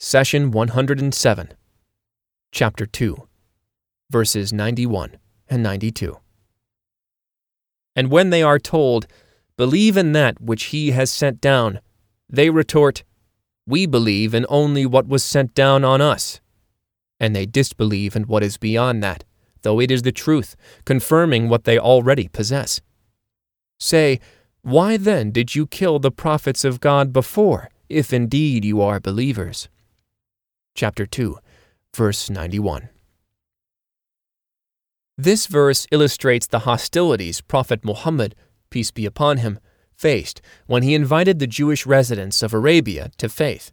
Session 107, Chapter 2, verses 91 and 92. And when they are told, Believe in that which he has sent down, they retort, We believe in only what was sent down on us. And they disbelieve in what is beyond that, though it is the truth, confirming what they already possess. Say, Why then did you kill the prophets of God before, if indeed you are believers? Chapter 2, verse 91. This verse illustrates the hostilities Prophet Muhammad, peace be upon him, faced when he invited the Jewish residents of Arabia to faith.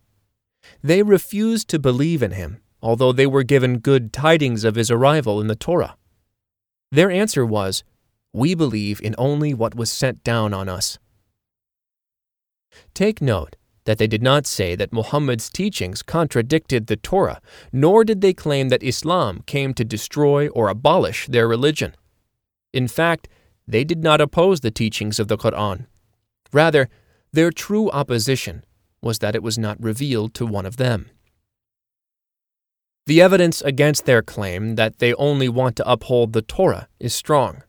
They refused to believe in him, although they were given good tidings of his arrival in the Torah. Their answer was, We believe in only what was sent down on us. Take note that they did not say that Muhammad's teachings contradicted the Torah, nor did they claim that Islam came to destroy or abolish their religion. In fact, they did not oppose the teachings of the Quran. Rather, their true opposition was that it was not revealed to one of them. The evidence against their claim that they only want to uphold the Torah is strong.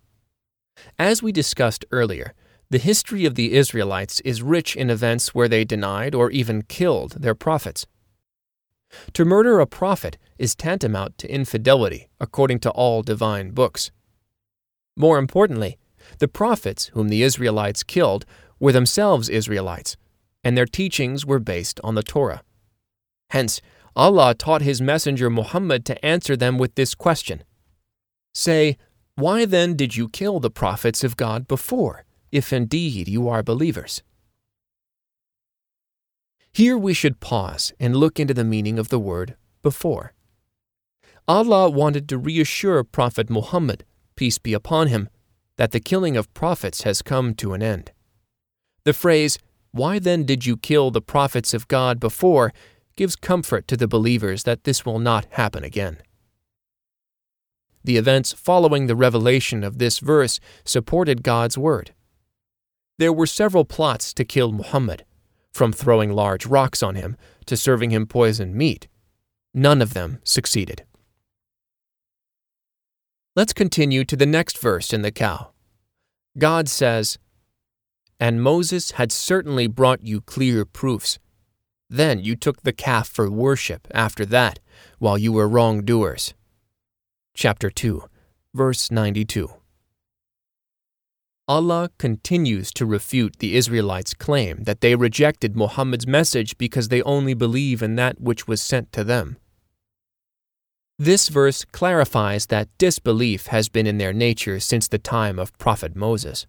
As we discussed earlier, the history of the Israelites is rich in events where they denied or even killed their prophets. To murder a prophet is tantamount to infidelity, according to all divine books. More importantly, the prophets whom the Israelites killed were themselves Israelites, and their teachings were based on the Torah. Hence, Allah taught His messenger Muhammad to answer them with this question Say, Why then did you kill the prophets of God before? If indeed you are believers. Here we should pause and look into the meaning of the word before. Allah wanted to reassure Prophet Muhammad, peace be upon him, that the killing of prophets has come to an end. The phrase, Why then did you kill the prophets of God before? gives comfort to the believers that this will not happen again. The events following the revelation of this verse supported God's word. There were several plots to kill Muhammad, from throwing large rocks on him to serving him poisoned meat. None of them succeeded. Let's continue to the next verse in the cow. God says, And Moses had certainly brought you clear proofs. Then you took the calf for worship after that, while you were wrongdoers. Chapter 2, verse 92. Allah continues to refute the Israelites' claim that they rejected Muhammad's message because they only believe in that which was sent to them. This verse clarifies that disbelief has been in their nature since the time of Prophet Moses.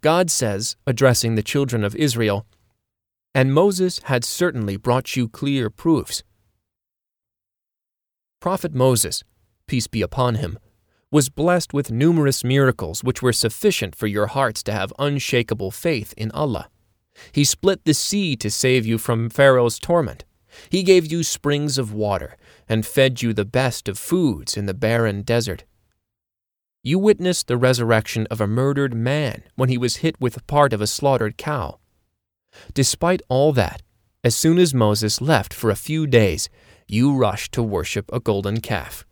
God says, addressing the children of Israel, And Moses had certainly brought you clear proofs. Prophet Moses, peace be upon him, was blessed with numerous miracles which were sufficient for your hearts to have unshakable faith in Allah. He split the sea to save you from Pharaoh's torment. He gave you springs of water and fed you the best of foods in the barren desert. You witnessed the resurrection of a murdered man when he was hit with part of a slaughtered cow. Despite all that, as soon as Moses left for a few days, you rushed to worship a golden calf.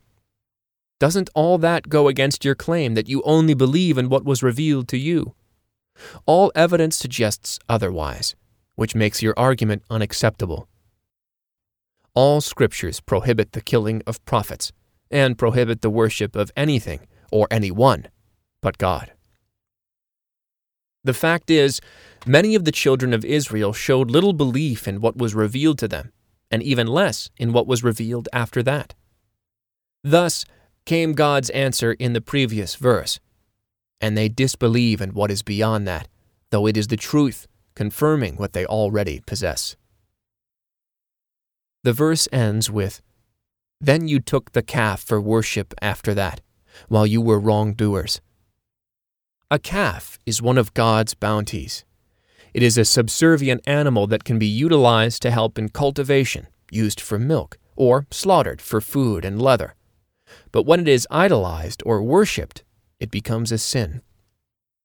Doesn't all that go against your claim that you only believe in what was revealed to you? All evidence suggests otherwise, which makes your argument unacceptable. All scriptures prohibit the killing of prophets and prohibit the worship of anything or anyone but God. The fact is, many of the children of Israel showed little belief in what was revealed to them, and even less in what was revealed after that. Thus, came God's answer in the previous verse. And they disbelieve in what is beyond that, though it is the truth, confirming what they already possess. The verse ends with, Then you took the calf for worship after that, while you were wrongdoers. A calf is one of God's bounties. It is a subservient animal that can be utilized to help in cultivation, used for milk, or slaughtered for food and leather. But when it is idolized or worshipped, it becomes a sin.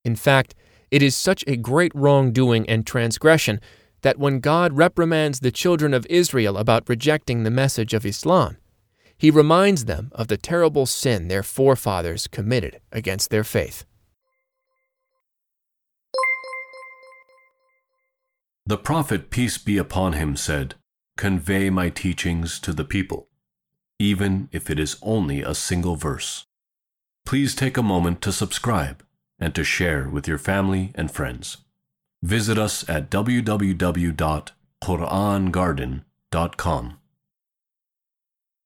In fact, it is such a great wrongdoing and transgression that when God reprimands the children of Israel about rejecting the message of Islam, he reminds them of the terrible sin their forefathers committed against their faith. The Prophet, peace be upon him, said, Convey my teachings to the people, even if it is only a single verse. Please take a moment to subscribe and to share with your family and friends. Visit us at www.qurangarden.com.